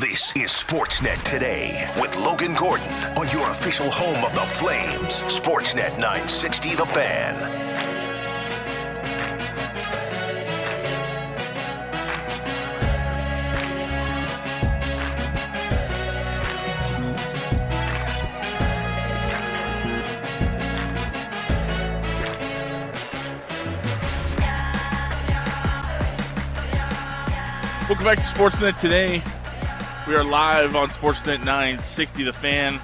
This is Sportsnet Today with Logan Gordon on your official home of the Flames. Sportsnet 960 The Fan. Welcome back to Sportsnet today. We are live on Sportsnet 960 The Fan.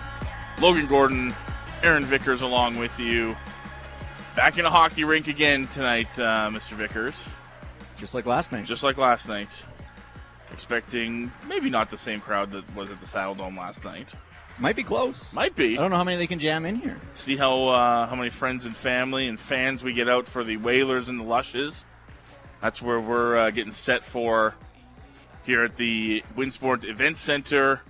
Logan Gordon, Aaron Vickers along with you. Back in a hockey rink again tonight, uh, Mr. Vickers. Just like last night. Just like last night. Expecting maybe not the same crowd that was at the Saddledome last night. Might be close. Might be. I don't know how many they can jam in here. See how uh, how many friends and family and fans we get out for the Whalers and the Lushes. That's where we're uh, getting set for here at the Winsport Event Center.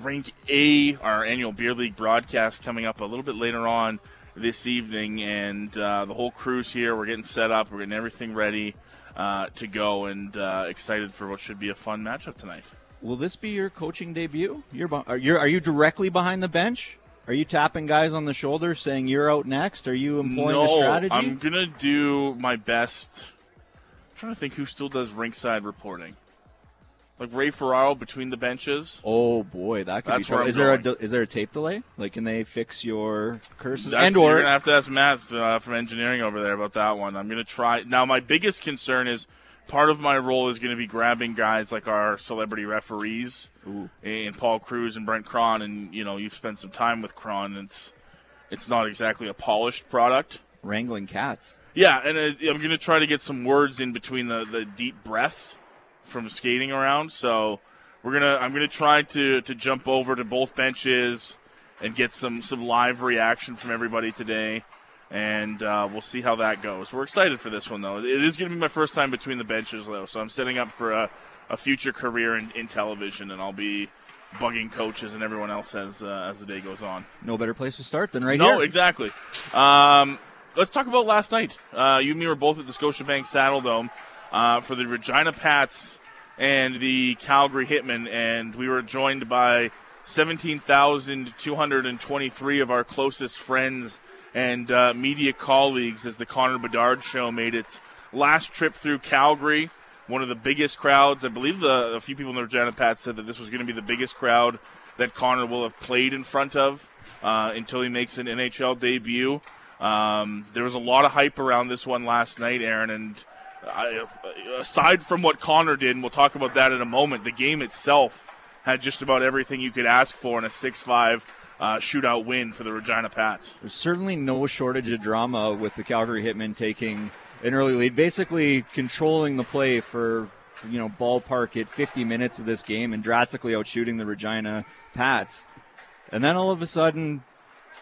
Rink A, our annual Beer League broadcast coming up a little bit later on this evening, and uh, the whole crew's here. We're getting set up, we're getting everything ready uh, to go, and uh, excited for what should be a fun matchup tonight. Will this be your coaching debut? You're, are you are you directly behind the bench? Are you tapping guys on the shoulder saying you're out next? Are you employing no, a strategy? I'm gonna do my best. I'm trying to think who still does rinkside reporting like Ray Ferraro between the benches. Oh boy, that could That's be where Is there a is there a tape delay? Like, can they fix your curses? That's, and you're or gonna have to ask Matt uh, from engineering over there about that one. I'm gonna try. Now, my biggest concern is part of my role is going to be grabbing guys like our celebrity referees Ooh. and Paul Cruz and Brent Cron, and you know you've spent some time with Cron. And it's it's not exactly a polished product. wrangling cats. Yeah, and uh, I'm going to try to get some words in between the, the deep breaths from skating around. So we're gonna I'm gonna try to to jump over to both benches and get some some live reaction from everybody today, and uh, we'll see how that goes. We're excited for this one though. It is going to be my first time between the benches though, so I'm setting up for a, a future career in, in television, and I'll be bugging coaches and everyone else as uh, as the day goes on. No better place to start than right no, here. No, exactly. Um, let's talk about last night. Uh, you and me were both at the Scotiabank Saddledome uh, for the Regina Pats and the Calgary Hitmen, and we were joined by 17,223 of our closest friends and uh, media colleagues as the Connor Bedard Show made its last trip through Calgary. One of the biggest crowds. I believe the, a few people in the Regina Pats said that this was going to be the biggest crowd that Connor will have played in front of uh, until he makes an NHL debut. Um, there was a lot of hype around this one last night, Aaron, and I, aside from what Connor did, and we'll talk about that in a moment, the game itself had just about everything you could ask for in a 6-5 uh, shootout win for the Regina Pats. There's certainly no shortage of drama with the Calgary Hitmen taking an early lead, basically controlling the play for you know ballpark at 50 minutes of this game and drastically outshooting the Regina Pats. And then all of a sudden,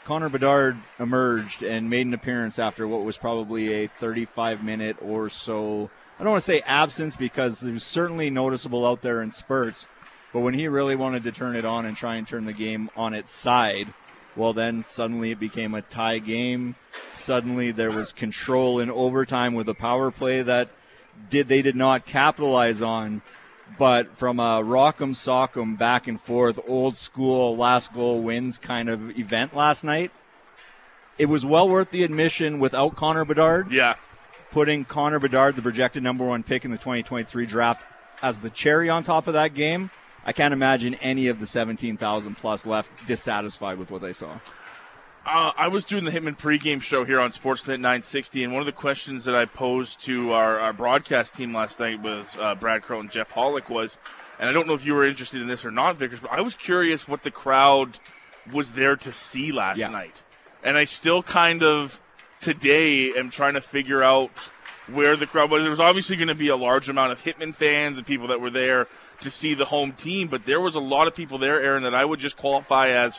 Connor Bedard emerged and made an appearance after what was probably a 35 minute or so. I don't want to say absence because it was certainly noticeable out there in spurts, but when he really wanted to turn it on and try and turn the game on its side, well, then suddenly it became a tie game. Suddenly there was control in overtime with a power play that did they did not capitalize on. But from a rock'em sock'em back and forth, old school last goal wins kind of event last night, it was well worth the admission without Connor Bedard Yeah, putting Connor Bedard, the projected number one pick in the 2023 draft, as the cherry on top of that game. I can't imagine any of the 17,000 plus left dissatisfied with what they saw. Uh, I was doing the Hitman pregame show here on Sportsnet 960, and one of the questions that I posed to our, our broadcast team last night with uh, Brad Crow and Jeff Hollick was, and I don't know if you were interested in this or not, Vickers, but I was curious what the crowd was there to see last Yeah. night. And I still kind of today am trying to figure out where the crowd was. There was obviously going to be a large amount of Hitman fans and people that were there to see the home team, but there was a lot of people there, Aaron, that I would just qualify as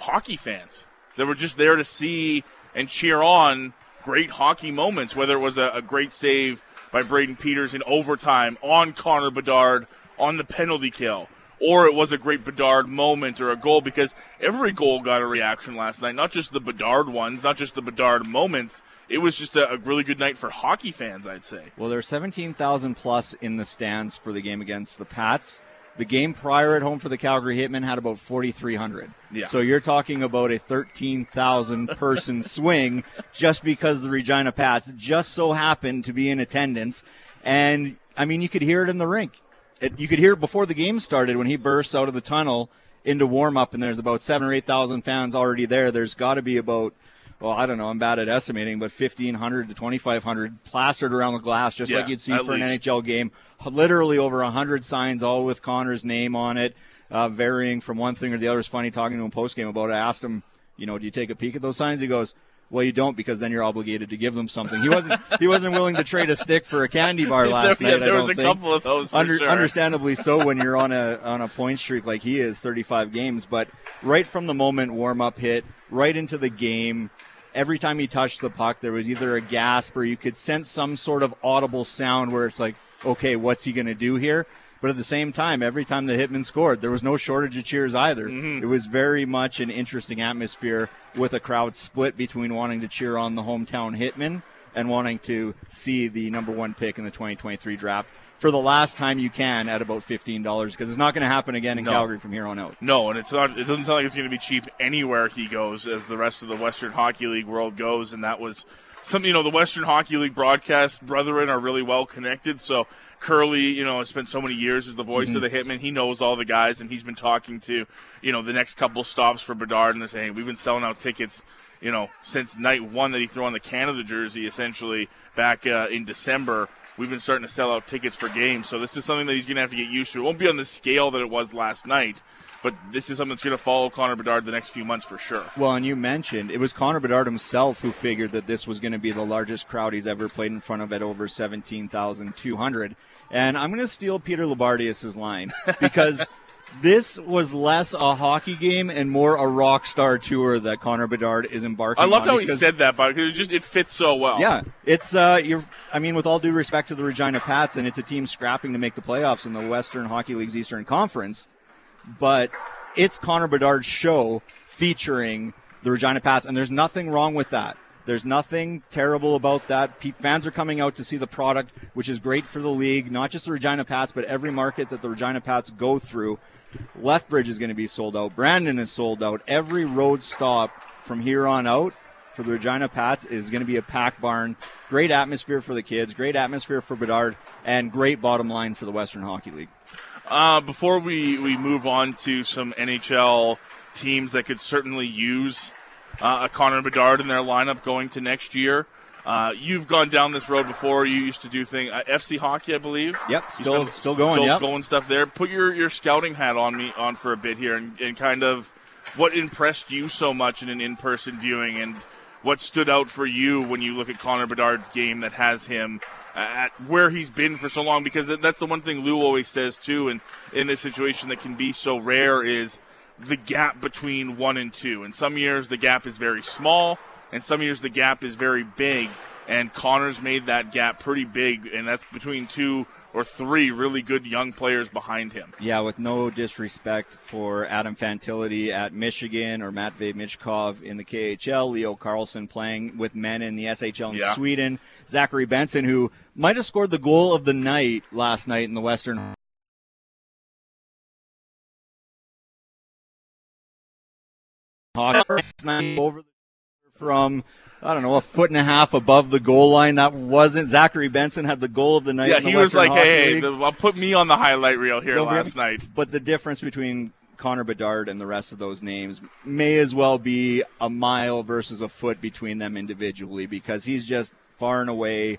hockey fans that were just there to see and cheer on great hockey moments, whether it was a, a great save by Brayden Peters in overtime on Connor Bedard on the penalty kill, or it was a great Bedard moment or a goal because every goal got a reaction last night, not just the Bedard ones, not just the Bedard moments. It was just a, a really good night for hockey fans, I'd say. Well, there are 17,000 plus in the stands for the game against the Pats. The game prior at home for the Calgary Hitmen had about 4,300. Yeah. So you're talking about a 13,000 person swing just because the Regina Pats just so happened to be in attendance. And I mean, you could hear it in the rink. It, you could hear it before the game started when he bursts out of the tunnel into warm up, and there's about seven or 8,000 fans already there. There's got to be about well, I don't know. I'm bad at estimating, but 1,500 to 2,500 plastered around the glass, just Yeah, like you'd see for an. NHL game. Literally over 100 signs, all with Connor's name on it, uh, varying from one thing or the other. It's funny talking to him post game about it. I asked him, you know, do you take a peek at those signs? He goes, well, you don't because then you're obligated to give them something. He wasn't. he wasn't willing to trade a stick for a candy bar last yeah, night. there I was a think. couple of those for Under, sure. Understandably so when you're on a on a point streak like he is, 35 games. But right from the moment warm up hit, right into the game, every time he touched the puck, there was either a gasp or you could sense some sort of audible sound where it's like, okay, what's he going to do here? But at the same time, every time the Hitman scored, there was no shortage of cheers either. Mm-hmm. It was very much an interesting atmosphere with a crowd split between wanting to cheer on the hometown Hitman and wanting to see the number one pick in the 2023 draft for the last time you can at about $15 because it's not going to happen again in No. Calgary from here on out. No, and it's not. It doesn't sound like it's going to be cheap anywhere he goes, as the rest of the Western Hockey League world goes. And that was something. You know, the Western Hockey League broadcast brethren are really well connected. So Curly, you know, has spent so many years as the voice of the Hitman. He knows all the guys, and he's been talking to, you know, the next couple stops for Bedard, and they're saying we've been selling out tickets. You know, since night one that he threw on the Canada jersey, essentially back uh, in December, we've been starting to sell out tickets for games. So this is something that he's going to have to get used to. It won't be on the scale that it was last night, but this is something that's going to follow Connor Bedard the next few months for sure. Well, and you mentioned it was Connor Bedard himself who figured that this was going to be the largest crowd he's ever played in front of at over 17,200. And I'm going to steal Peter Loubardias' line because this was less a hockey game and more a rock star tour that Connor Bedard is embarking on. I loved how he said that, but because it just it fits so well. Yeah, it's uh, you're. I mean, with all due respect to the Regina Pats, and it's a team scrapping to make the playoffs in the Western Hockey League's Eastern Conference, but it's Connor Bedard's show featuring the Regina Pats, and there's nothing wrong with that. There's nothing terrible about that. Fans are coming out to see the product, which is great for the league, not just the Regina Pats, but every market that the Regina Pats go through. Lethbridge is going to be sold out. Brandon is sold out. Every road stop from here on out for the Regina Pats is going to be a pack barn. Great atmosphere for the kids, great atmosphere for Bedard, and great bottom line for the Western Hockey League. Uh, before we, we move on to some NHL teams that could certainly use uh, a Connor Bedard in their lineup going to next year, uh, you've gone down this road before. You used to do thing uh, FC hockey, I believe. Yep, still said- still going. still Yep. going stuff there. Put your, your scouting hat on me on for a bit here, and, and kind of what impressed you so much in an in person viewing, and what stood out for you when you look at Connor Bedard's game that has him at where he's been for so long. Because that's the one thing Lou always says too, and in this situation that can be so rare is the gap between one and two. And some years the gap is very small, and some years the gap is very big. And Connor's made that gap pretty big, and that's between two or three really good young players behind him. Yeah, with no disrespect for Adam Fantilli at Michigan or Matvey Michkov in the KHL, Leo Carlsson playing with men in the SHL in Yeah. Sweden, Zachary Benson, who might have scored the goal of the night last night in the Western Hockey over from I don't know a foot and a half above the goal line. That wasn't Zachary Benson had the goal of the night. Yeah, he was Western like, Hockey "Hey, the, well, put me on the highlight reel here Don't last night." But the difference between Connor Bedard and the rest of those names may as well be a mile versus a foot between them individually because he's just far and away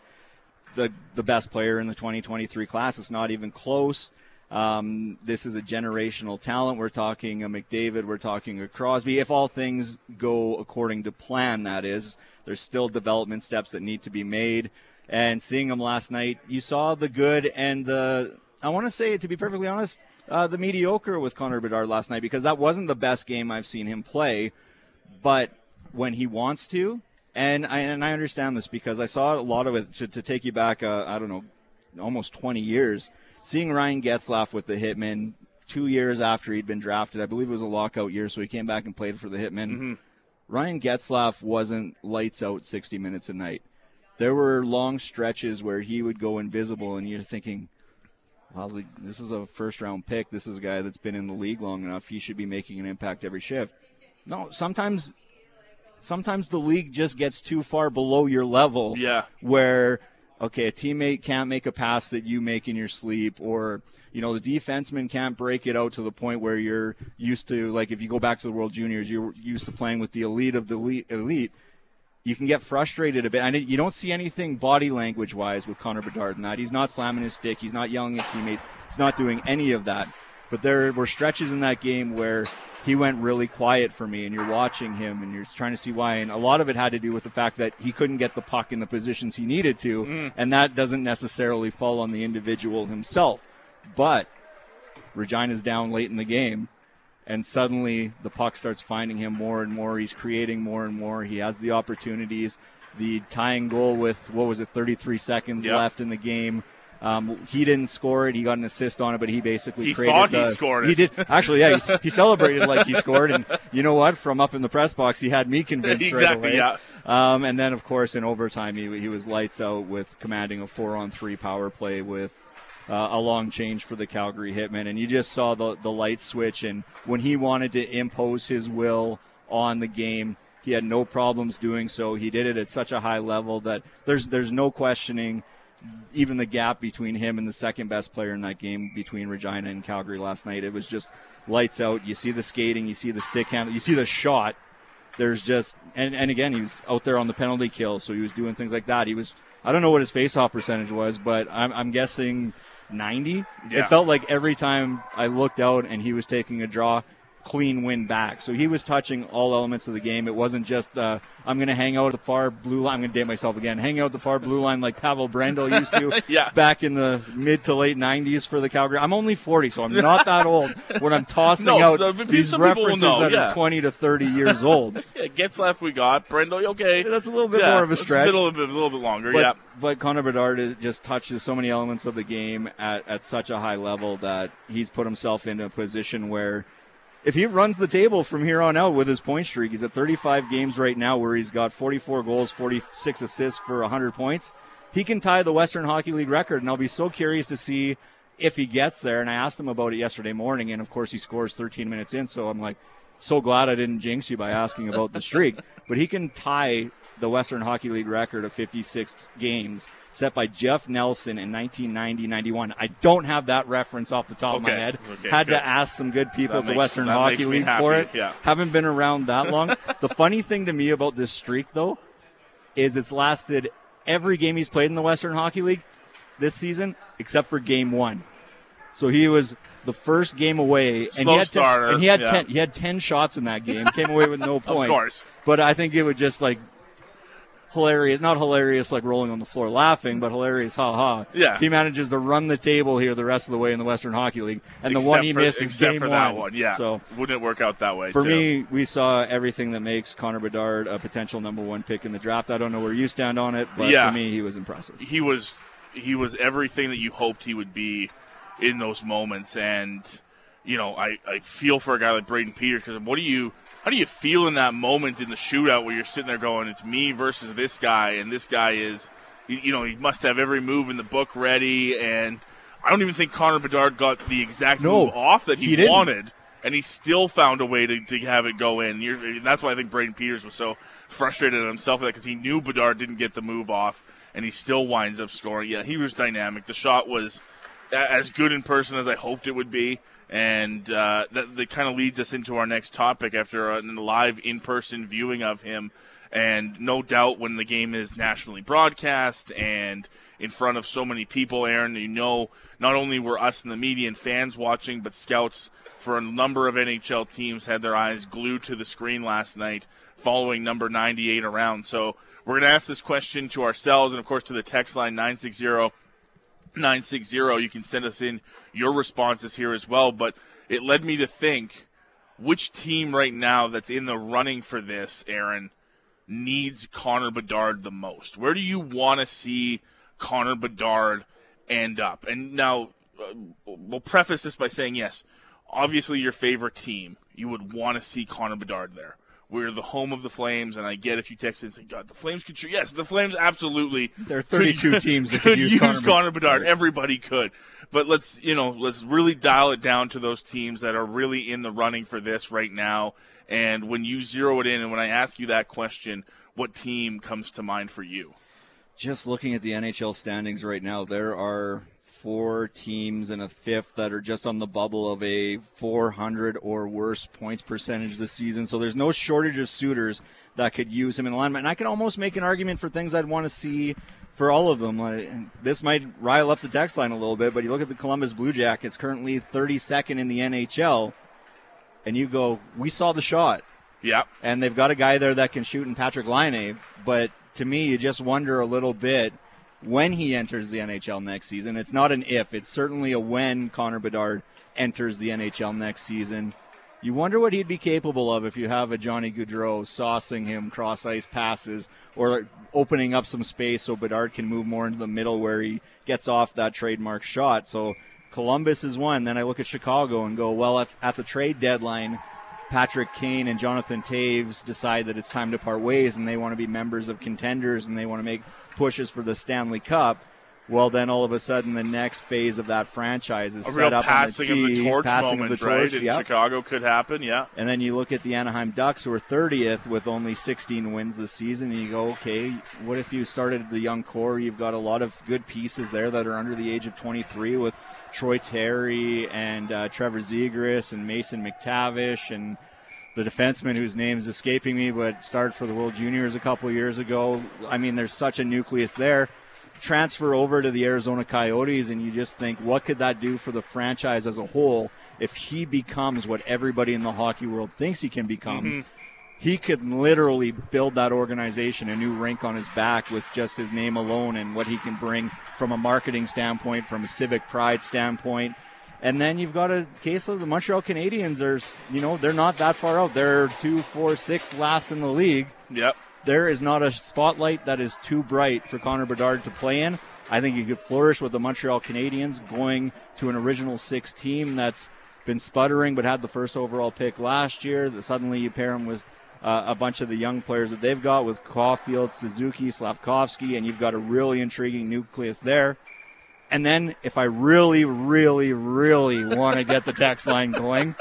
the the best player in the 2023 class. It's not even close. Um, this is a generational talent. We're talking a McDavid. We're talking a Crosby. If all things go according to plan, that is. There's still development steps that need to be made. And seeing him last night, you saw the good and the. I want to say, to be perfectly honest, uh, the mediocre with Connor Bedard last night because that wasn't the best game I've seen him play. But when he wants to, and I and I understand this because I saw a lot of it to, to take you back. Uh, I don't know, almost 20 years. Seeing Ryan Getzlaf with the Hitmen two years after he'd been drafted, I believe it was a lockout year, so he came back and played for the Hitmen. Ryan Getzlaf wasn't lights out 60 minutes a night. There were long stretches where he would go invisible, and you're thinking, well, this is a first round pick. This is a guy that's been in the league long enough. He should be making an impact every shift. No, sometimes sometimes the league just gets too far below your level. Yeah. Where okay, a teammate can't make a pass that you make in your sleep or you know, the defenseman can't break it out to the point where you're used to like if you go back to the World Juniors, you're used to playing with the elite of the elite, you can get frustrated a bit. And you don't see anything body language wise with Connor Bedard in that. He's not slamming his stick. He's not yelling at teammates. He's not doing any of that. But there were stretches in that game where he went really quiet for me, and you're watching him and you're trying to see why. And a lot of it had to do with the fact that he couldn't get the puck in the positions he needed to, mm. and that doesn't necessarily fall on the individual himself. But Regina's down late in the game and suddenly the puck starts finding him more and more. He's creating more and more. He has the opportunities. The tying goal with what was it, 33 seconds yep. left in the game. Um, he didn't score it. He got an assist on it, but he basically he created. thought the, he scored it. He did actually. Yeah, he, he, celebrated like he scored, and you know what? From up in the press box, he had me convinced exactly, right away. Yeah. Um, and then, of course, in overtime, he, he was lights out with commanding a four-on-three power play with uh, a long change for the Calgary Hitmen. And you just saw the, the light switch. And when he wanted to impose his will on the game, he had no problems doing so. He did it at such a high level that there's there's no questioning even the gap between him and the second best player in that game between Regina and Calgary last night. It was just lights out. You see the skating, you see the stick handle, you see the shot. There's just and, and again he was out there on the penalty kill, so he was doing things like that. He was I don't know what his faceoff percentage was, but I'm, I'm guessing 90. Yeah. It felt like every time I looked out and he was taking a draw, clean win back. So he was touching all elements of the game. It wasn't just uh, I'm going to hang out at the far blue line. I'm going to date myself again. Hang out at the far blue line like Pavel Brendl used to yeah. back in the mid to late 90s for the Calgary. I'm only 40, so I'm not that old when I'm tossing no, out so these references know, that yeah. are 20 to 30 years old. yeah, left, we got. Brendl, okay. That's a little bit yeah, more of a stretch. A little bit, a little bit longer, but, yeah. But Connor Bedard just touches so many elements of the game at, at such a high level that he's put himself into a position where – if he runs the table from here on out with his point streak, he's at 35 games right now where he's got 44 goals, 46 assists for 100 points. He can tie the Western Hockey League record, and I'll be so curious to see if he gets there. And I asked him about it yesterday morning, and of course he scores 13 minutes in, so I'm like, so glad I didn't jinx you by asking about the streak. but he can tie the Western Hockey League record of 56 games set by Jeff Nelson in 1990-91. I don't have that reference off the top okay. of my head. Okay, Had good. to ask some good people that at the makes, Western Hockey League for it. Yeah. Haven't been around that long. the funny thing to me about this streak, though, is it's lasted every game he's played in the Western Hockey League this season, except for game one. So he was the first game away, and Slow he had starter, ten, and he had yeah. ten, he had ten shots in that game. Came away with no points. of course. But I think it would just like hilarious, not hilarious like rolling on the floor laughing, but hilarious, ha ha. Yeah. He manages to run the table here the rest of the way in the Western Hockey League, and except the one he for, missed is game for one. that one. Yeah. So wouldn't it work out that way? for too? me, we saw everything that makes Connor Bedard a potential number one pick in the draft. I don't know where you stand on it, but Yeah. for me, he was impressive. he was he was everything that you hoped he would be in those moments and you know I, I feel for a guy like Brayden Peters because what do you how do you feel in that moment in the shootout where you're sitting there going it's me versus this guy and this guy is you know he must have every move in the book ready and I don't even think Connor Bedard got the exact No, move off that he, he wanted and he still found a way to, to have it go in You're, and that's why I think Brayden Peters was so frustrated at himself with that because he knew Bedard didn't get the move off and he still winds up scoring. Yeah, he was dynamic. The shot was as good in person as I hoped it would be. And uh, that, that kind of leads us into our next topic after a live in person viewing of him. And no doubt when the game is nationally broadcast and in front of so many people, Aaron, you know, not only were us and the media and fans watching, but scouts for a number of NHL teams had their eyes glued to the screen last night following number 98 around. So we're going to ask this question to ourselves and, of course, to the text line 960 960. You can send us in your responses here as well. But it led me to think which team right now that's in the running for this, Aaron, needs Connor Bedard the most? Where do you want to see Connor Bedard end up? And now, uh, we'll preface this by saying yes, obviously, your favorite team, you would want to see Connor Bedard there. We're the home of the Flames, and I get if you text and say, "God, the Flames could." shoot." Yes, the Flames absolutely. There are 32 could, teams that could could use, use Connor, Connor Bedard. Everybody could, but let's you know let's really dial it down to those teams that are really in the running for this right now. And when you zero it in, and when I ask you that question, what team comes to mind for you? Just looking at the NHL standings right now, there are four teams and a fifth that are just on the bubble of a 400 or worse points percentage this season. So there's no shortage of suitors that could use him in alignment. And I can almost make an argument for things I'd want to see for all of them. This might rile up the text line a little bit, but you look at the Columbus Blue Jackets, currently 32nd in the NHL, and you go, we saw the shot. Yeah. And they've got a guy there that can shoot in Patrik Laine, but to me, you just wonder a little bit when he enters the NHL next season. It's not an if, it's certainly a when Connor Bedard enters the NHL next season. You wonder what he'd be capable of if you have a Johnny Gaudreau saucing him cross ice passes or opening up some space so Bedard can move more into the middle where he gets off that trademark shot. So Columbus is one. Then I look at Chicago and go, well, if at the trade deadline, Patrick Kane and Jonathan Toews decide that it's time to part ways and they want to be members of contenders and they want to make pushes for the Stanley Cup, well, then all of a sudden the next phase of that franchise is a set real up passing on the tee, of the torch passing moment, of the torch, right? In. Chicago could happen, yeah. And then you look at the Anaheim Ducks, who are 30th with only 16 wins this season, and you go, okay, what if you started the young core? You've got a lot of good pieces there that are under the age of 23 with Troy Terry and uh, Trevor Zegras and Mason McTavish and the defenseman whose name is escaping me, but started for the World Juniors a couple years ago. I mean, there's such a nucleus there. Transfer over to the Arizona Coyotes, and you just think, what could that do for the franchise as a whole if he becomes what everybody in the hockey world thinks he can become? Mm-hmm. He could literally build that organization a new rink on his back with just his name alone and what he can bring from a marketing standpoint, from a civic pride standpoint. And then you've got a case of the Montreal Canadiens. Are you know they're not that far out. They're two, four, six last in the league. Yep. There is not a spotlight that is too bright for Connor Bedard to play in. I think he could flourish with the Montreal Canadiens going to an original six team that's been sputtering but had the first overall pick last year. Suddenly you pair him with uh, a bunch of the young players that they've got with Caufield, Suzuki, Slavkovsky, and you've got a really intriguing nucleus there. And then if I really, really, really want to get the text line going,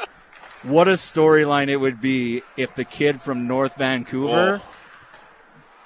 what a storyline it would be if the kid from North Vancouver Oh.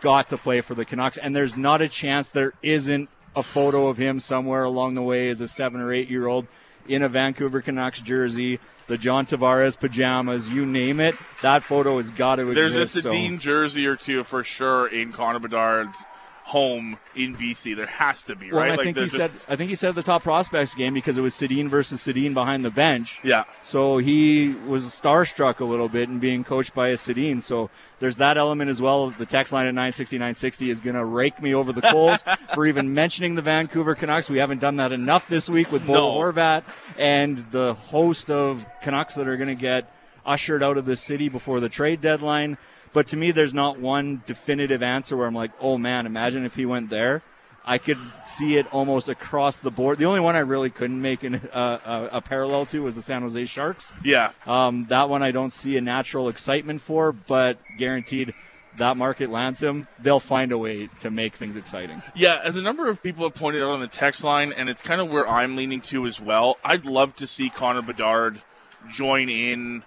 got to play for the Canucks. And there's not a chance there isn't a photo of him somewhere along the way as a seven or eight year old in a Vancouver Canucks jersey, the John Tavares pajamas, you name it. That photo has got to There's exist. a Dean jersey or two for sure in Connor Bedard's home in BC. There has to be, Well, right? I like think he there's said. just- I think he said the top prospects game because it was Sedin versus Sedin behind the bench. yeah. So he was starstruck a little bit and being coached by a Sedin. So there's that element as well. The text line at 960 960 is going to rake me over the coals for even mentioning the Vancouver Canucks. We haven't done that enough this week with Bo No. Horvat and the host of Canucks that are going to get ushered out of the city before the trade deadline. But to me, there's not one definitive answer where I'm like, oh man, imagine if he went there. I could see it almost across the board. The only one I really couldn't make an, uh, a, a parallel to was the San Jose Sharks. Yeah. Um, that one I don't see a natural excitement for, but guaranteed that market lands him, they'll find a way to make things exciting. Yeah, as a number of people have pointed out on the text line, and it's kind of where I'm leaning to as well. I'd love to see Connor Bedard join in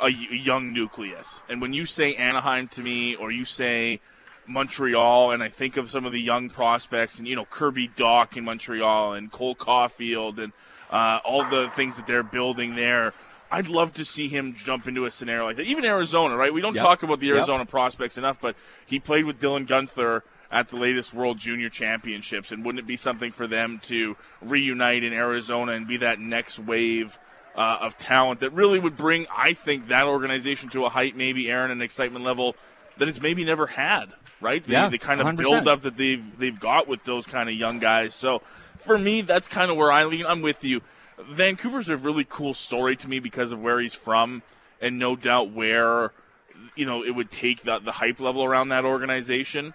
a young nucleus. And when you say Anaheim to me, or you say Montreal, and I think of some of the young prospects, and you know Kirby Dach in Montreal, and Cole Caufield, and uh, all the things that they're building there. I'd love to see him jump into a scenario like that. Even Arizona, right? We don't Yep. talk about the Yep. Arizona prospects enough, but he played with Dylan Guenther at the latest World Junior Championships, and wouldn't it be something for them to reunite in Arizona and be that next wave uh, of talent that really would bring, I think, that organization to a height, maybe Aaron, an excitement level that it's maybe never had, right? The, Yeah, the kind of 100%. build up that they've they've got with those kind of young guys. So for me, that's kind of where I lean. I'm with you. Vancouver's a really cool story to me because of where he's from, and no doubt where you know it would take the the hype level around that organization.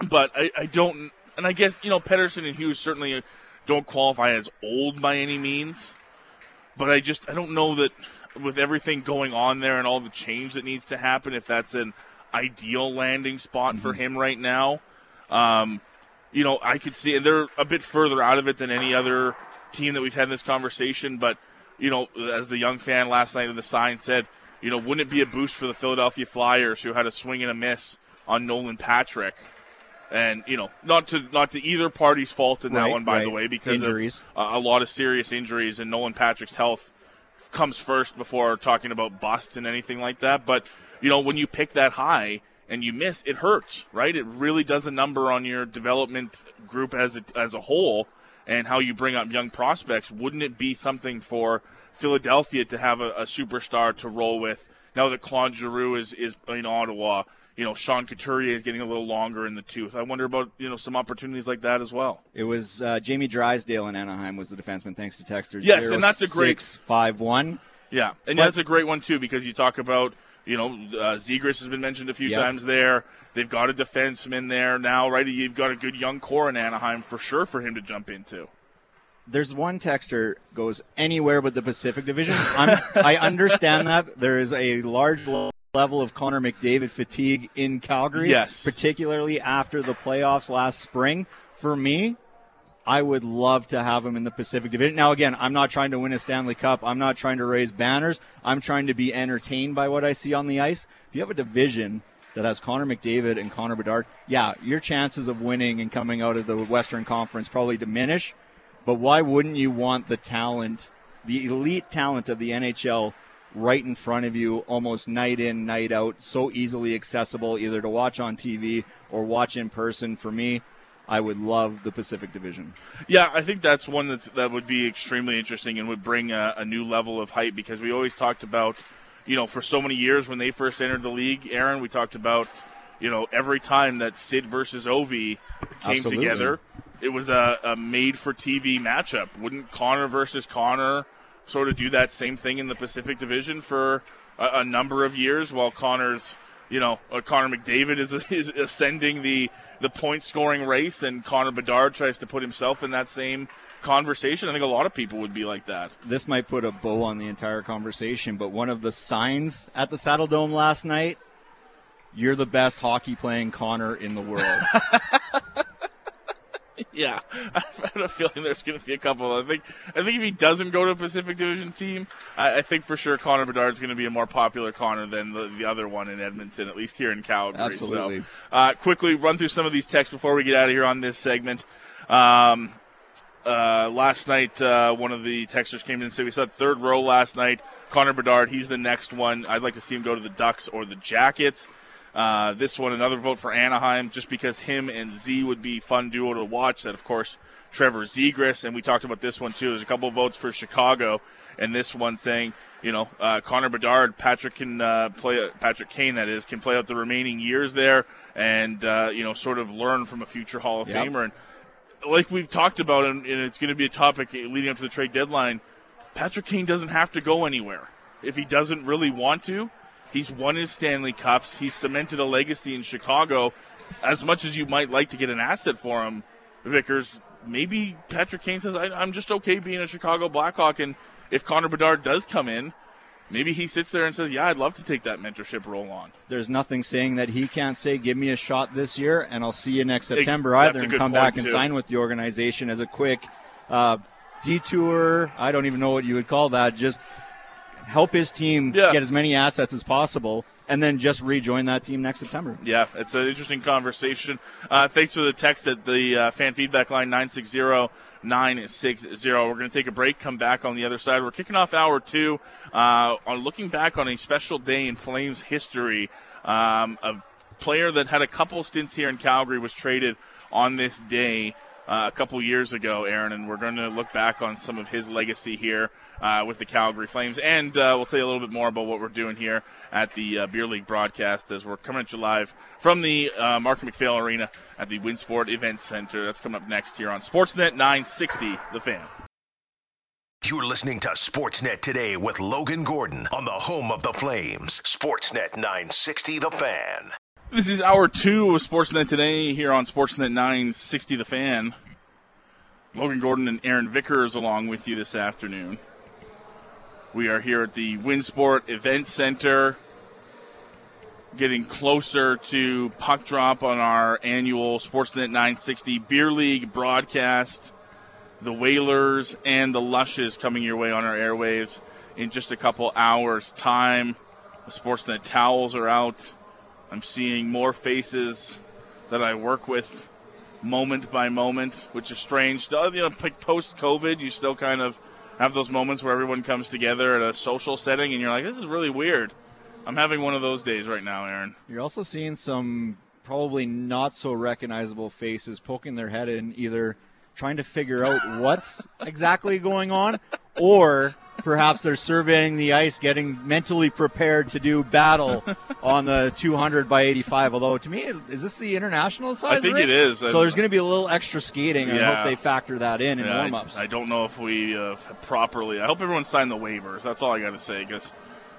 But I, I don't, and I guess you know Pettersson and Hughes certainly don't qualify as old by any means. But I just I don't know that with everything going on there and all the change that needs to happen, if that's an ideal landing spot mm-hmm. for him right now. Um, you know, I could see, and they're a bit further out of it than any other team that we've had in this conversation. But you know, as the young fan last night in the sign said, you know, wouldn't it be a boost for the Philadelphia Flyers who had a swing and a miss on Nolan Patrick? And you know, not to not to either party's fault in that right, one, by right. the way, because injuries. of uh, a lot of serious injuries and Nolan Patrick's health comes first before talking about bust and anything like that. But you know, when you pick that high and you miss, it hurts, right? It really does a number on your development group as a, as a whole and how you bring up young prospects. Wouldn't it be something for Philadelphia to have a, a superstar to roll with now that Claude Giroux is, is in Ottawa? You know, Sean Couturier is getting a little longer in the tooth. I wonder about, you know, some opportunities like that as well. It was uh, Jamie Drysdale in Anaheim was the defenseman, thanks to Texters. Yes, and that's a great. five one. Yeah, and but, that's a great one, too, because you talk about, you know, uh, Zegras has been mentioned a few yep. times there. They've got a defenseman there now, right? You've got a good young core in Anaheim for sure for him to jump into there's one texter goes anywhere but the Pacific Division. i understand that there is a large level of Connor McDavid fatigue in Calgary. Yes. Particularly after the playoffs last spring. For me, I would love to have him in the Pacific Division. Now, again, I'm not trying to win a Stanley Cup. I'm not trying to raise banners. I'm trying to be entertained by what I see on the ice. If you have a division that has Connor McDavid and Connor Bedard, yeah, your chances of winning and coming out of the Western Conference probably diminish. But why wouldn't you want the talent, the elite talent of the NHL right in front of you almost night in, night out, so easily accessible either to watch on TV or watch in person. For me, I would love the Pacific Division. Yeah, I think that's one that's, that would be extremely interesting and would bring a, a new level of hype because we always talked about, you know, for so many years when they first entered the league, Aaron, we talked about, you know, every time that Sid versus Ovi came Absolutely. together, it was a, a made for TV matchup. Wouldn't Connor versus Connor sort of do that same thing in the Pacific Division for a, a number of years while Connor's, you know, uh, Connor McDavid is, is ascending the, the point scoring race and Connor Bedard tries to put himself in that same conversation. I think a lot of people would be like that. This might put a bow on the entire conversation, but one of the signs at the Saddledome last night, you're the best hockey playing Connor in the world. yeah, I have a feeling there's going to be a couple. I think I think if he doesn't go to a Pacific Division team, I, I think for sure Connor Bedard's going to be a more popular Connor than the, the, other one in Edmonton, at least here in Calgary. Absolutely. So, uh, quickly run through some of these texts before we get out of here on this segment. Um, uh, last night, uh, one of the texters came in and said we saw third row last night. Connor Bedard, he's the next one. I'd like to see him go to the Ducks or the Jackets. Uh, this one, another vote for Anaheim, just because him and Z would be fun duo to watch. That, of course, Trevor Zegras, and we talked about this one too. There's a couple of votes for Chicago, and this one saying, you know, uh, Connor Bedard, Patrick can uh, play, Patrick Kane, that is, can play out the remaining years there, and uh, you know, sort of learn from a future Hall of yep. Famer. And like we've talked about, and, and it's going to be a topic leading up to the trade deadline. Patrick Kane doesn't have to go anywhere if he doesn't really want to He's won his Stanley Cups. He's cemented a legacy in Chicago. As much as you might like to get an asset for him, Vickers, maybe Patrick Kane says, I, am just okay being a Chicago Blackhawk. And if Connor Bedard does come in, maybe he sits there and says, Yeah, I'd love to take that mentorship role on. There's nothing saying that he can't say, Give me a shot this year, and I'll see you next September it, either, and come back and sign with the organization as a quick uh, detour. I don't even know what you would call that. Just help his team yeah. get as many assets as possible, and then just rejoin that team next September. Yeah, it's an interesting conversation. Uh, thanks for the text at the uh, fan feedback line 960 960. We're going to take a break, come back on the other side. We're kicking off hour two uh, on looking back on a special day in Flames history. Um, a player that had a couple stints here in Calgary was traded on this day. Uh, a couple years ago, Aaron, and we're going to look back on some of his legacy here uh, with the Calgary Flames. And uh, we'll tell you a little bit more about what we're doing here at the uh, Beer League broadcast as we're coming at you live from the uh, Markin MacPhail Arena at the Winsport Event Center. That's coming up next here on Sportsnet 960, The Fan. You're listening to Sportsnet today with Logan Gordon on the home of the Flames. Sportsnet 960 The Fan. This is hour two of Sportsnet today here on Sportsnet 960 The Fan. Logan Gordon and Aaron Vickers along with you this afternoon. We are here at the Winsport Event Center, getting closer to puck drop on our annual Sportsnet 960 Beer League broadcast. The Whalers and the Lushes coming your way on our airwaves in just a couple hours' time. The Sportsnet towels are out. I'm seeing more faces that I work with moment by moment, which is strange. You know, post COVID, you still kind of have those moments where everyone comes together at a social setting, and you're like, this is really weird. I'm having one of those days right now, Aaron. You're also seeing some probably not so recognizable faces poking their head in either trying to figure out what's exactly going on or perhaps they're surveying the ice, getting mentally prepared to do battle on the 200 by 85. Although, to me, is this the international size? I think rink? it is. So there's going to be a little extra skating. Yeah. I hope they factor that in in Yeah, warmups. I, I don't know if we uh, properly. I hope everyone signed the waivers. That's all I got to say because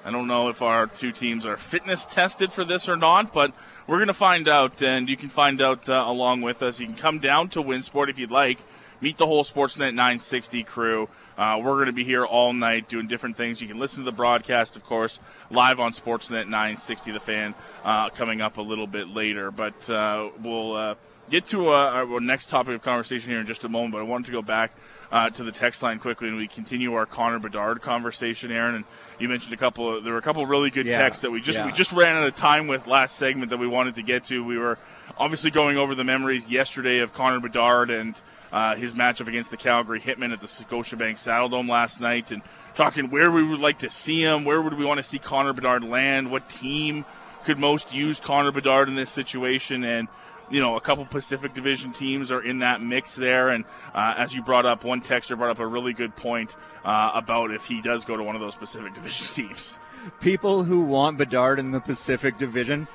I don't know if our two teams are fitness tested for this or not, but we're going to find out, and you can find out uh, along with us. You can come down to Winsport if you'd like. Meet the whole Sportsnet 960 crew. Uh, we're going to be here all night doing different things. You can listen to the broadcast, of course, live on Sportsnet 960 The Fan uh, coming up a little bit later. But uh, we'll uh, get to uh, our next topic of conversation here in just a moment. But I wanted to go back uh, to the text line quickly, and we continue our Connor Bedard conversation, Aaron. And you mentioned a couple. Of, there were a couple of really good Yeah, texts that we just yeah. we just ran out of time with last segment that we wanted to get to. We were obviously going over the memories yesterday of Connor Bedard and uh, his matchup against the Calgary Hitmen at the Scotiabank Saddledome last night, and talking where we would like to see him, where would we want to see Connor Bedard land, what team could most use Connor Bedard in this situation, and you know, a couple Pacific Division teams are in that mix there. And uh, as you brought up, one texter brought up a really good point uh, about if he does go to one of those Pacific Division teams. People who want Bedard in the Pacific Division,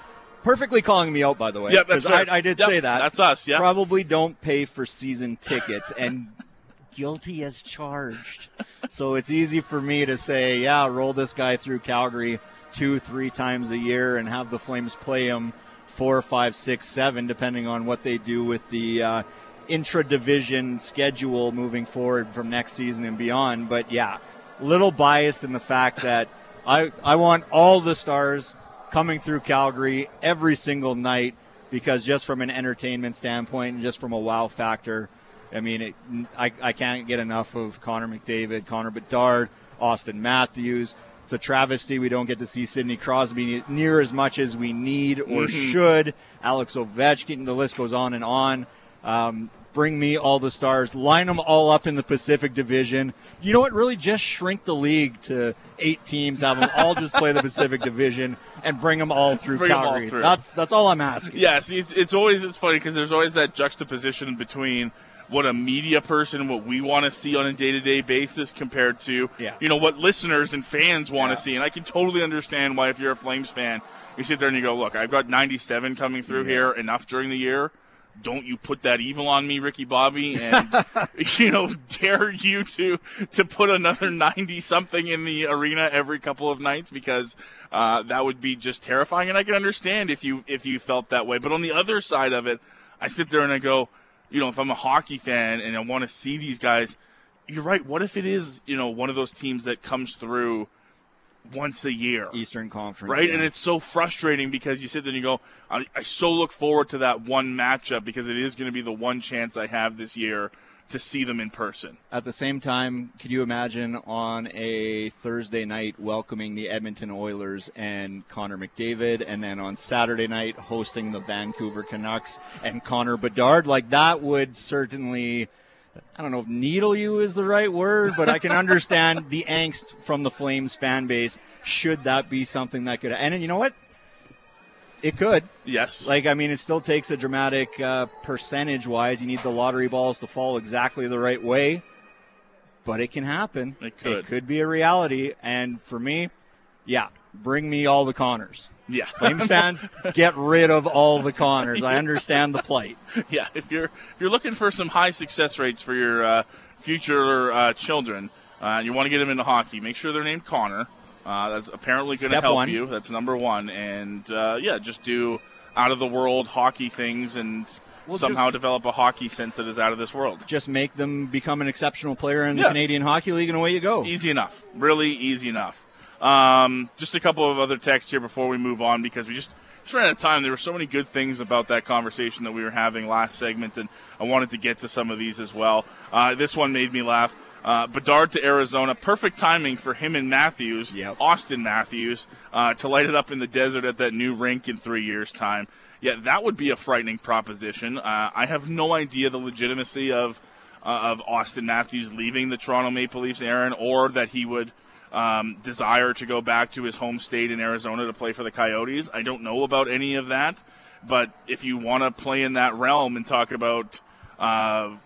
perfectly calling me out, by the way. Yep, that's I. I did Yep, say that. That's us. Yeah. Probably don't pay for season tickets and guilty as charged. so it's easy for me to say, yeah, roll this guy through Calgary two, three times a year and have the Flames play him four, five, six, seven, depending on what they do with the uh, intra division schedule moving forward from next season and beyond. But yeah, little biased in the fact that I, I want all the stars coming through Calgary every single night because just from an entertainment standpoint and just from a wow factor, I mean, it, I, I can't get enough of Connor McDavid, Connor Bedard, Auston Matthews. It's a travesty we don't get to see Sidney Crosby near as much as we need or should. Alex Ovechkin, the list goes on and on. Um, bring me all the stars, line them all up in the Pacific Division. You know what? Really, just shrink the league to eight teams, have them all just play the Pacific Division, and bring them all through Bring 'em all Calgary. through. That's that's all I'm asking. Yeah, it's, it's always it's funny because there's always that juxtaposition between what a media person, what we want to see on a day to day basis, compared to Yeah. you know what listeners and fans want Yeah. to see. And I can totally understand why if you're a Flames fan, you sit there and you go, "Look, I've got 97 coming through here, enough during the year." Don't you put that evil on me, Ricky Bobby, and you know dare you to to put another 90 something in the arena every couple of nights because uh, that would be just terrifying. And I can understand if you if you felt that way. But on the other side of it, I sit there and I go, you know, if I'm a hockey fan and I want to see these guys, you're right. What if it is you know one of those teams that comes through once a year? Eastern Conference, right? yeah. And it's so frustrating because you sit there and you go, I, I so look forward to that one matchup because it is going to be the one chance I have this year to see them in person. At the same time, could you imagine on a Thursday night welcoming the Edmonton Oilers and Connor McDavid, and then on Saturday night hosting the Vancouver Canucks and Connor Bedard? Like that would certainly. I don't know if needle you is the right word, but I can understand the angst from the Flames fan base. Should that be something that could, and you know what, it could. Yes. Like, I mean, it still takes a dramatic uh, percentage wise. You need the lottery balls to fall exactly the right way, but it can happen. It could. It could be a reality. And for me, yeah, bring me all the Connors. Yeah. Flames fans, get rid of all the Connors. I understand the plight. yeah, if you're if you're looking for some high success rates for your uh, future uh, children, uh, you want to get them into hockey. Make sure they're named Connor. Uh, that's apparently going to help one. you. That's number one. And uh, yeah, just do out of the world hockey things and Well, somehow just- develop a hockey sense that is out of this world. Just make them become an exceptional player in the Canadian Hockey League, and away you go. Easy enough. Really easy enough. Um, just a couple of other texts here before we move on because we just, just ran out of time. There were so many good things about that conversation that we were having last segment, and I wanted to get to some of these as well. Uh, this one made me laugh. Uh, Bedard to Arizona, perfect timing for him and Matthews, Yep. Auston Matthews, uh, to light it up in the desert at that new rink in three years' time. Yeah, that would be a frightening proposition. Uh, I have no idea the legitimacy of uh, of Austin Matthews leaving the Toronto Maple Leafs, Aaron, or that he would um, desire to go back to his home state in Arizona to play for the Coyotes. I don't know about any of that, but if you want to play in that realm and talk about uh,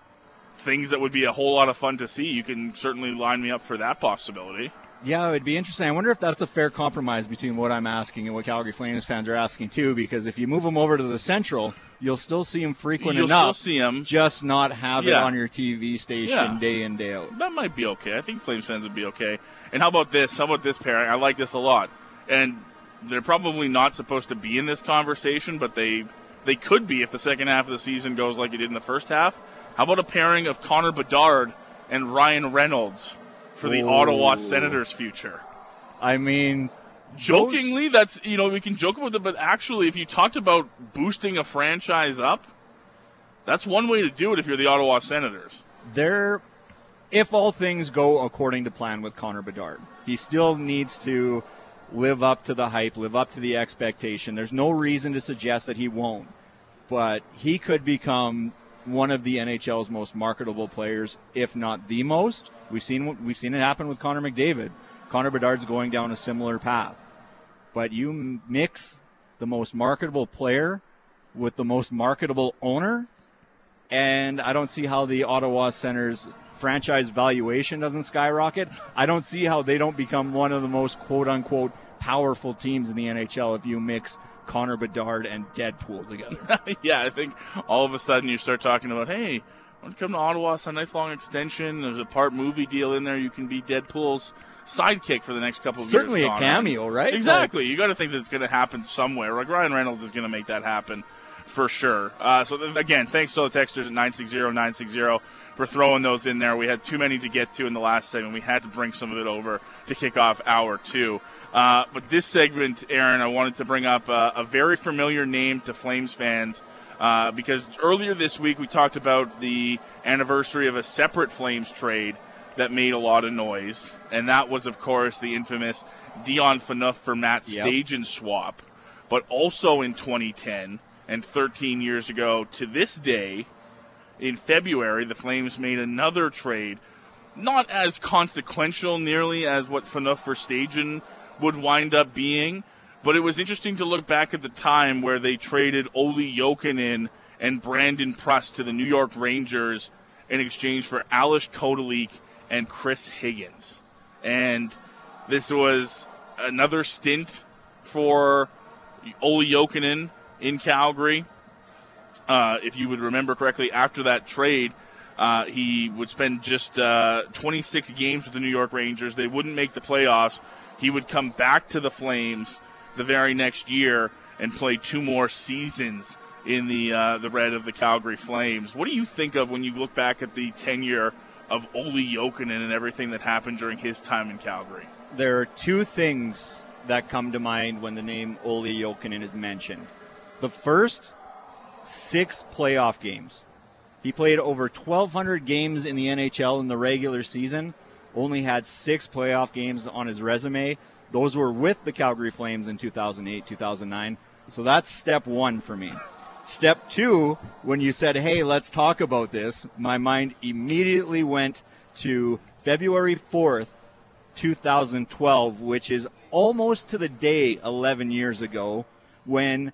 things that would be a whole lot of fun to see, you can certainly line me up for that possibility. Yeah, it would be interesting. I wonder if that's a fair compromise between what I'm asking and what Calgary Flames fans are asking too. Because if you move them over to the Central, you'll still see them frequent You'll enough. still see him. just not have it on your TV station Yeah. day in day out. That might be okay. I think Flames fans would be okay. And how about this? How about this pairing? I like this a lot. And they're probably not supposed to be in this conversation, but they they could be if the second half of the season goes like it did in the first half. How about a pairing of Connor Bedard and Ryan Reynolds for the Ooh. Ottawa Senators' future? I mean, Jokingly, that's you know we can joke about it, but actually, if you talked about boosting a franchise up, that's one way to do it. If you're the Ottawa Senators, there, if all things go according to plan with Connor Bedard, he still needs to live up to the hype, live up to the expectation. There's no reason to suggest that he won't, but he could become one of the NHL's most marketable players, if not the most. We've seen we've seen it happen with Connor McDavid. Connor Bedard's going down a similar path, but you mix the most marketable player with the most marketable owner and I don't see how the Ottawa Senators' franchise valuation doesn't skyrocket. I don't see how they don't become one of the most quote unquote powerful teams in the NHL if you mix Connor Bedard and Deadpool together. yeah, I think all of a sudden you start talking about, hey, don't you come to Ottawa? It's a nice long extension. There's a part movie deal in there. You can be Deadpool's sidekick for the next couple of Certainly years. Certainly a cameo, right? Exactly. you got to think that it's going to happen somewhere. Like Ryan Reynolds is going to make that happen for sure. Uh, so then, again, thanks to the texters at 960-960 for throwing those in there. We had too many to get to in the last segment. We had to bring some of it over to kick off hour two. Uh, but this segment, Aaron, I wanted to bring up uh, a very familiar name to Flames fans. Uh, because earlier this week we talked about the anniversary of a separate Flames trade that made a lot of noise, and that was, of course, the infamous Dion Phaneuf for Matt Yep. Stajan swap. But also in 2010 and 13 years ago to this day, in February, the Flames made another trade, not as consequential nearly as what Phaneuf for Stajan would wind up being, but it was interesting to look back at the time where they traded Olli Jokinen and Brandon Prust to the New York Rangers in exchange for Ales Kotalik and Chris Higgins. And this was another stint for Olli Jokinen in Calgary. Uh, if you would remember correctly, after that trade, uh, he would spend just uh, 26 games with the New York Rangers. They wouldn't make the playoffs. He would come back to the Flames the very next year and play two more seasons in the uh, the red of the Calgary Flames. What do you think of when you look back at the tenure of Olli Jokinen and everything that happened during his time in Calgary? there are two things that come to mind when the name Olli Jokinen is mentioned. The first, six playoff games. He played over 1,200 games in the NHL in the regular season, only had six playoff games on his resume. Those were with the Calgary Flames in 2008, 2009. So that's step one for me. Step two, when you said, hey, let's talk about this, my mind immediately went to February 4th, 2012, which is almost to the day 11 years ago, when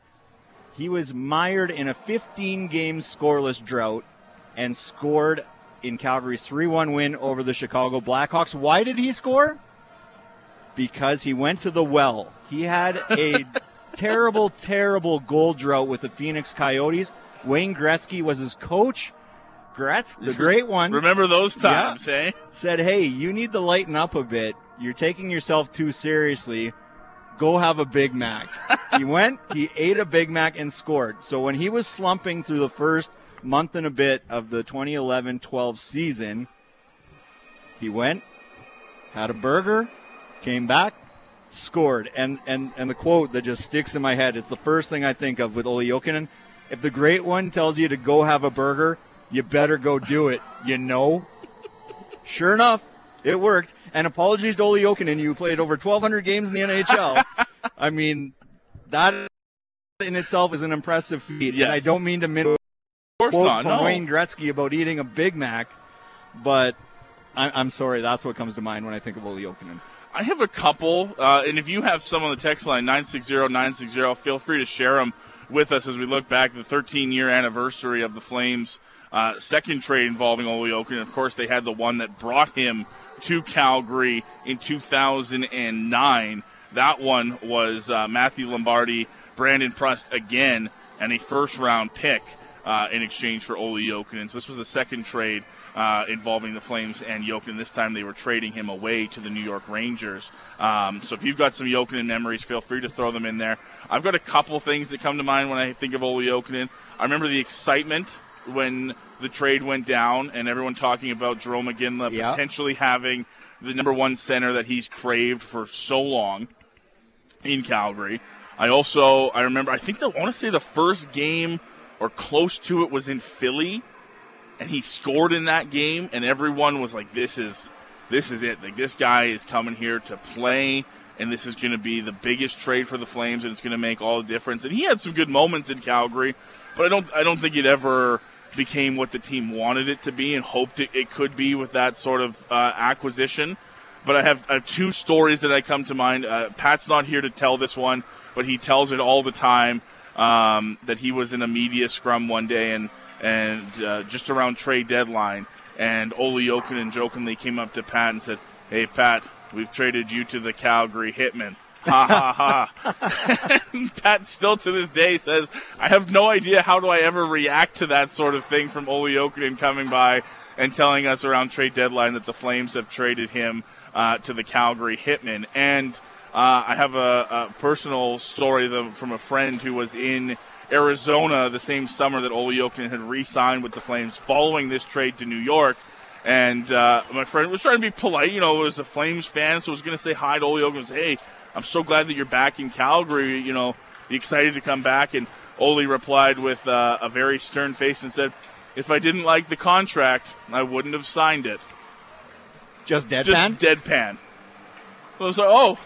he was mired in a 15 game scoreless drought and scored in Calgary's 3 1 win over the Chicago Blackhawks. Why did he score? Because he went to the well. He had a terrible, terrible goal drought with the Phoenix Coyotes. Wayne Gretzky was his coach. Gretz, the great one Remember those times, eh? said, "Hey, you need to lighten up a bit. You're taking yourself too seriously. Go have a Big Mac." he went, he ate a Big Mac and scored. So when he was slumping through the first month and a bit of the 2011-12 season. He went, had a burger, came back, scored. And and and the quote that just sticks in my head, it's the first thing I think of with Olli Jokinen. If the great one tells you to go have a burger, you better go do it. You know? sure enough, it worked. And apologies to Olli Jokinen, you played over 1,200 games in the NHL. I mean, that in itself is an impressive feat. Yes. And I don't mean to min- quote not. from No. Wayne Gretzky about eating a Big Mac, but I- I'm sorry, that's what comes to mind when I think of Olli Jokinen. I have a couple, uh, and if you have some on the text line 960-960, feel free to share them with us as we look back the 13-year anniversary of the Flames' uh, second trade involving Olli Jokinen. Of course, they had the one that brought him to Calgary in 2009. That one was uh, Matthew Lombardi, Brandon Prust again, and a first-round pick uh, in exchange for Olli Jokinen. So this was the second trade uh, involving the Flames and Jokinen. This time they were trading him away to the New York Rangers. Um, so if you've got some Jokinen memories, feel free to throw them in there. I've got a couple things that come to mind when I think of Olli Jokinen. I remember the excitement when the trade went down and everyone talking about Jarome Iginla Yeah. potentially having the number one center that he's craved for so long in Calgary. I also I remember I think the, I want to say the first game or close to it was in Philly, and he scored in that game, and everyone was like, "This is this is it. Like this guy is coming here to play." And this is going to be the biggest trade for the Flames, and it's going to make all the difference. And he had some good moments in Calgary, but I don't, I don't think it ever became what the team wanted it to be and hoped it, it could be with that sort of uh, acquisition. But I have, I have two stories that I come to mind. Uh, Pat's not here to tell this one, but he tells it all the time. Um, that he was in a media scrum one day and and uh, just around trade deadline, and Olli Jokinen jokingly came up to Pat and said, "Hey Pat, we've traded you to the Calgary Hitmen." Ha ha ha! And Pat still to this day says, "I have no idea how do I ever react to that sort of thing from Olli Jokinen coming by and telling us around trade deadline that the Flames have traded him uh, to the Calgary Hitmen." And uh, I have a, a personal story from a friend who was in Arizona the same summer that Olli Jokinen had re-signed with the Flames following this trade to New York. And uh, my friend was trying to be polite, you know, was a Flames fan, so was going to say hi to Olli and say, Hey, I'm so glad that you're back in Calgary. You know, you excited to come back? And Olli replied with uh, a very stern face and said, "If I didn't like the contract, I wouldn't have signed it." Just deadpan? Just deadpan. I was like, "Oh,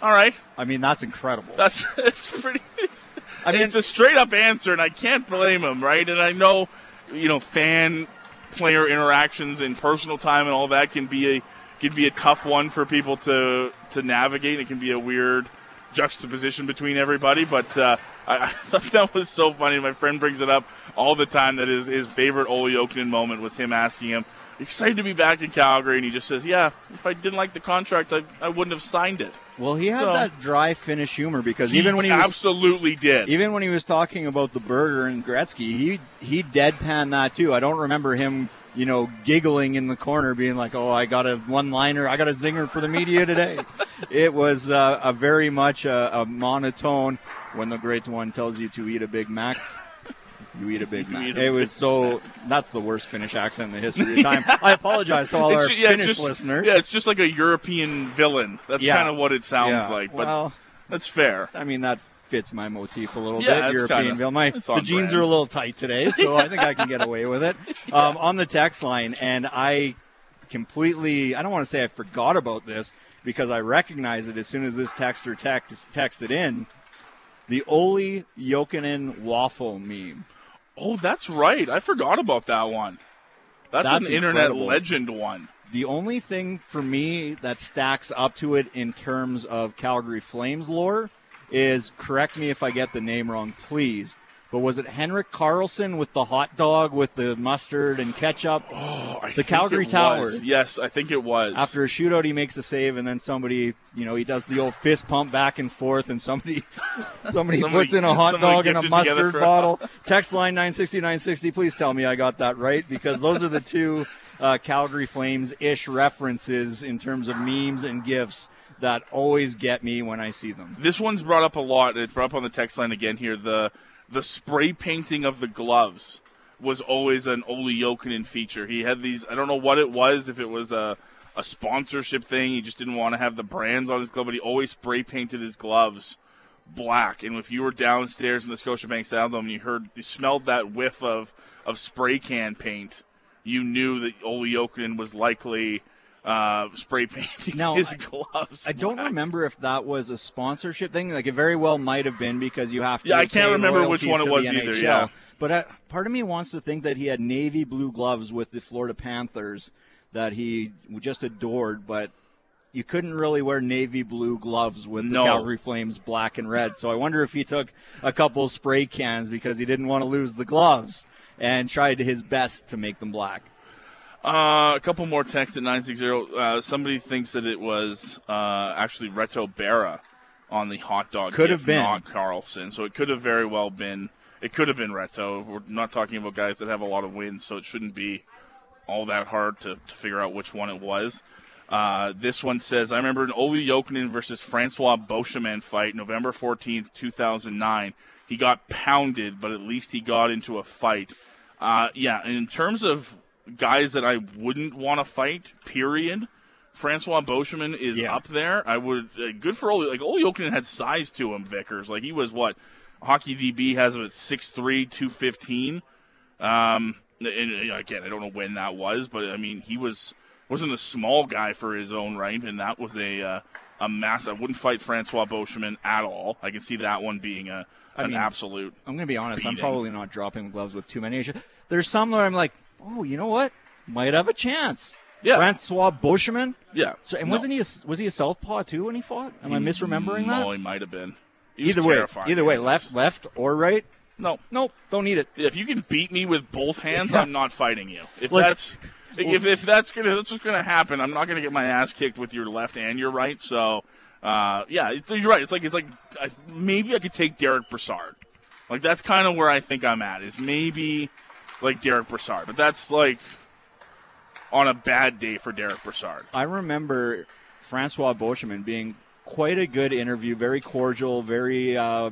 all right." I mean, that's incredible. That's it's pretty. It's, I mean- it's a straight up answer, and I can't blame him, right? And I know, you know, fan player interactions and personal time and all that can be a can be a tough one for people to to navigate. It can be a weird juxtaposition between everybody, but uh, I, I thought that was so funny. My friend brings it up all the time that his his favorite Olli Jokinen moment was him asking him. Excited to be back in Calgary, and he just says, "Yeah, if I didn't like the contract, I, I wouldn't have signed it." well, he had So- that dry finish humor because even when he was absolutely did, even when he was talking about the burger and Gretzky, he he deadpan that too. I don't remember him, you know, giggling in the corner, being like, "Oh, I got a one-liner, I got a zinger for the media today." it was uh, a very much a, a monotone. When the great one tells you to eat a Big Mac, you eat a Big Mac. a It was so. That's the worst Finnish accent in the history of time. I apologize to all our It's ju- yeah, Finnish just, listeners. Yeah, it's just like a European villain. That's Yeah. kind of what it sounds Yeah. like, but well, that's fair. I mean, that fits my motif a little bit. European kinda- Bill. My the on jeans are a little tight today, so I think I can get away with it. Um, on the text line, and I completely I don't want to say I forgot about this because I recognized it as soon as this texter text, texted in. The Olli Jokinen waffle meme. Oh, that's right. I forgot about that one. That's, That's an internet incredible. legend one. The only thing for me that stacks up to it in terms of Calgary Flames lore is correct me if I get the name wrong, please. But was it Henrik Karlsson with the hot dog with the mustard and ketchup? Oh, I The Calgary it Tower. was. Yes, I think it was. After a shootout, he makes a save, and then somebody, you know, he does the old fist pump back and forth, and somebody, somebody, Somebody- puts in a hot dog and a mustard bottle. Text line 960 960. Please tell me I got that right because those are the two uh, Calgary Flames ish references in terms of memes and gifs that always get me when I see them. This one's brought up a lot. It's brought up on the text line again here. The the spray painting of the gloves was always an Olli Jokinen feature. He had these, I don't know what it was, if it was a, a sponsorship thing. He just didn't want to have the brands on his glove, but he always spray painted his gloves black. And if you were downstairs in the Scotiabank Saddledome and you heard, you smelled that whiff of, of spray can paint, you knew that Olli Jokinen was likely uh, spray painting Now, his I- gloves. I don't remember if that was a sponsorship thing. Like it very well might have been because you have to. Yeah, I can't remember which one it was either, NHL. yeah. but uh, part of me wants to think that he had navy blue gloves with the Florida Panthers that he just adored, but. You couldn't really wear navy blue gloves with the No. Calgary Flames black and red. So I wonder if he took a couple spray cans because he didn't want to lose the gloves and tried his best to make them black. Uh, a couple more texts at 960. Uh, somebody thinks that it was uh, actually Reto Berra on the hot dog. Could have been. Not Karlsson. So it could have very well been. It could have been Reto. We're not talking about guys that have a lot of wins, so it shouldn't be all that hard to, to figure out which one it was. Uh, this one says, I remember an Olli Jokinen versus Francois Beauchemin fight, November 14th, 2009. He got pounded, but at least he got into a fight. Uh, yeah, in terms of guys that I wouldn't want to fight, period, Francois Beauchemin is Yeah. up there. I would, uh, good for Olli. Like, Olli Jokinen had size to him, Vickers. Like, he was what? Hockey DB has him at 6'3, 215. Um, and, and again, I don't know when that was, but I mean, he was wasn't a small guy for his own right, and that was a uh, a mass. I wouldn't fight Francois Beauchemin at all. I can see that one being a I an mean, absolute. I'm going to be honest. I'm probably not dropping gloves with too many. There's some where I'm like, oh, you know what? Might have a chance. Yeah. Francois Beauchemin. Yeah, So, and No. wasn't he a, was he a southpaw too when he fought? Am I misremembering that? No, he might have been. He Either way, either way, left, left or right. No, Nope, don't need it. if you can beat me with both hands, Yeah. I'm not fighting you. If that's if, if that's gonna that's what's gonna happen, I'm not gonna get my ass kicked with your left and your right. So, uh, yeah, it's, you're right. It's like it's like maybe I could take Derek Brassard. Like that's kind of where I think I'm at. Is maybe like Derek Brassard, but that's like on a bad day for Derek Brassard. I remember Francois Beauchemin being quite a good interview, very cordial, very uh,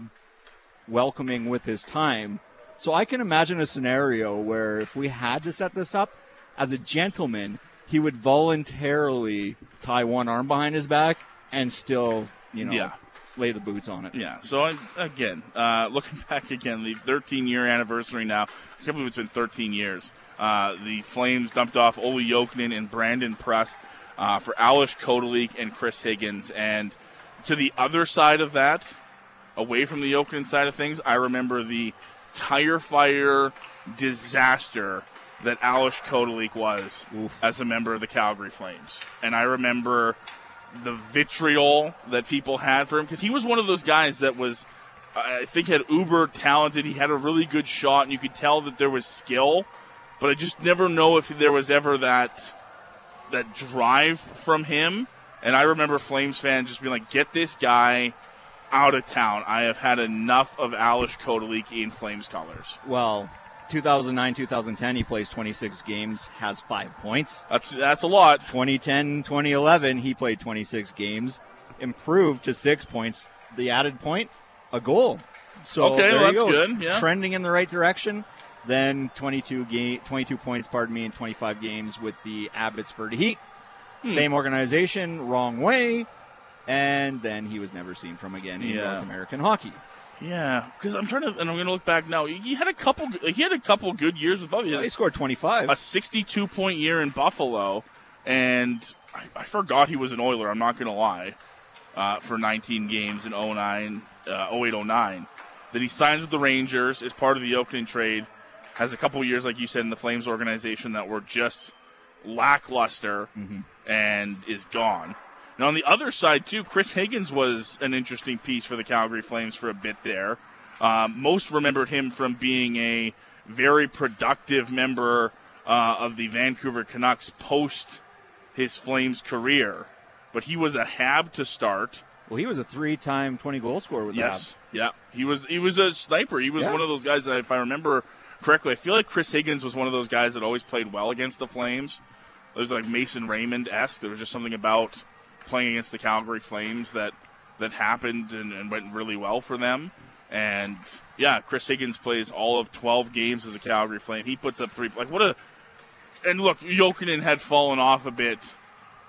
welcoming with his time. So I can imagine a scenario where if we had to set this up, as a gentleman, he would voluntarily tie one arm behind his back and still, you know, Yeah. Lay the boots on it. Yeah. So I, again, uh, looking back again, the 13 year anniversary now. I can't believe it's been 13 years. Uh, the Flames dumped off Olli Jokinen and Brandon Prust uh, for Ales Kotalik and Chris Higgins. And to the other side of that, away from the Jokinen side of things, I remember the tire fire disaster that Ales Kotalik was Oof. as a member of the Calgary Flames. And I remember the vitriol that people had for him because he was one of those guys that was, I think, had uber talented. He had a really good shot, and you could tell that there was skill. But I just never know if there was ever that that drive from him. And I remember Flames fans just being like, "Get this guy out of town. I have had enough of Ales Kotalik in Flames colors." Well, 2009, 2010, he plays 26 games, has five points. That's that's a lot. 2010, 2011, he played 26 games, improved to six points. The added point, a goal. So Okay, there well, you go. good, yeah. Trending in the right direction. Then 22 game, 22 points, pardon me, in 25 games with the Abbotsford Heat. Hmm. Same organization, wrong way, and then he was never seen from again in Yeah. North American hockey. Yeah, because I'm trying to, and I'm going to look back now. He had a couple. He had a couple good years with Buffalo. He He scored 25. a 62 point year in Buffalo, and I, I forgot he was an Oiler. I'm not going to lie. Uh, for 19 games in 09, uh, 08, 09. Then he signs with the Rangers as part of the Oakland trade. Has a couple years, like you said, in the Flames organization that were just lackluster, and is gone. Now on the other side too, Chris Higgins was an interesting piece for the Calgary Flames for a bit there. Um, most remembered him from being a very productive member uh, of the Vancouver Canucks post his Flames career, but he was a Hab to start. well, he was a three-time 20-goal scorer with the Yes, yeah, he was. He was a sniper. He was Yeah. one of those guys that, if I remember correctly, I feel like Chris Higgins was one of those guys that always played well against the Flames. It was like Mason Raymond esque. There was just something about playing against the Calgary Flames that that happened and, and went really well for them. And yeah, Chris Higgins plays all of 12 games as a Calgary Flame. He puts up three. Like what a. And look, Jokinen had fallen off a bit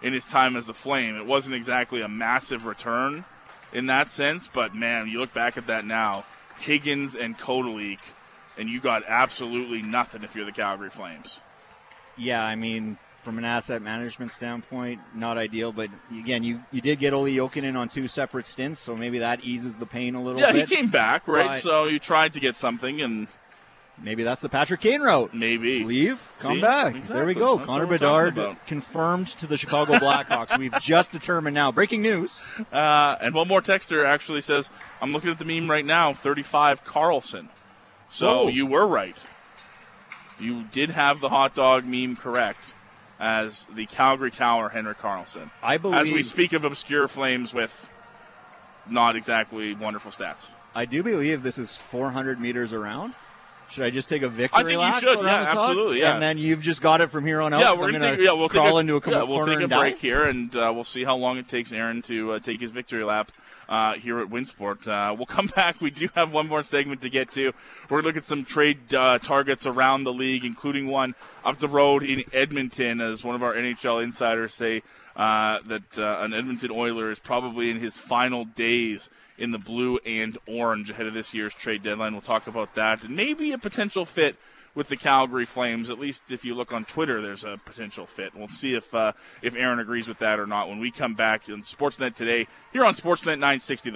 in his time as a Flame. It wasn't exactly a massive return in that sense, but man, you look back at that now, Higgins and Kotalik, and you got absolutely nothing if you're the Calgary Flames. Yeah, I mean, from an asset management standpoint, not ideal. But again, you, you did get Olli Jokinen on two separate stints, so maybe that eases the pain a little yeah, bit. he came back, right? But- so you tried to get something, and Maybe that's the Patrick Kane route. maybe Leave, come See? back. Exactly. There we go. That's Connor what we're talking Bedard confirmed to the Chicago Blackhawks. We've just determined now. Breaking news. Uh, and one more texter actually says, I'm looking at the meme right now, 35 Karlsson. So Whoa. you were right. You did have the hot dog meme correct as the Calgary Tower Henrik Karlsson. I believe. As we speak of obscure flames with not exactly wonderful stats. I do believe this is 400 meters around. Should I just take a victory I think you should, yeah, absolutely, yeah. And then you've just got it from here on out. yeah, we're gonna, gonna take, yeah, we'll crawl a, into a yeah, we'll take a break here, and uh, we'll see how long it takes Aaron to uh, take his victory lap uh, here at Winsport. Uh, we'll come back. We do have one more segment to get to. We're gonna look at some trade uh, targets around the league, including one up the road in Edmonton, as one of our NHL insiders say. Uh, that uh, an Edmonton Oiler is probably in his final days in the blue and orange ahead of this year's trade deadline. We'll talk about that maybe a potential fit with the Calgary Flames. At least if you look on Twitter, there's a potential fit. We'll see if uh, if Aaron agrees with that or not when we come back on Sportsnet today here on Sportsnet 960.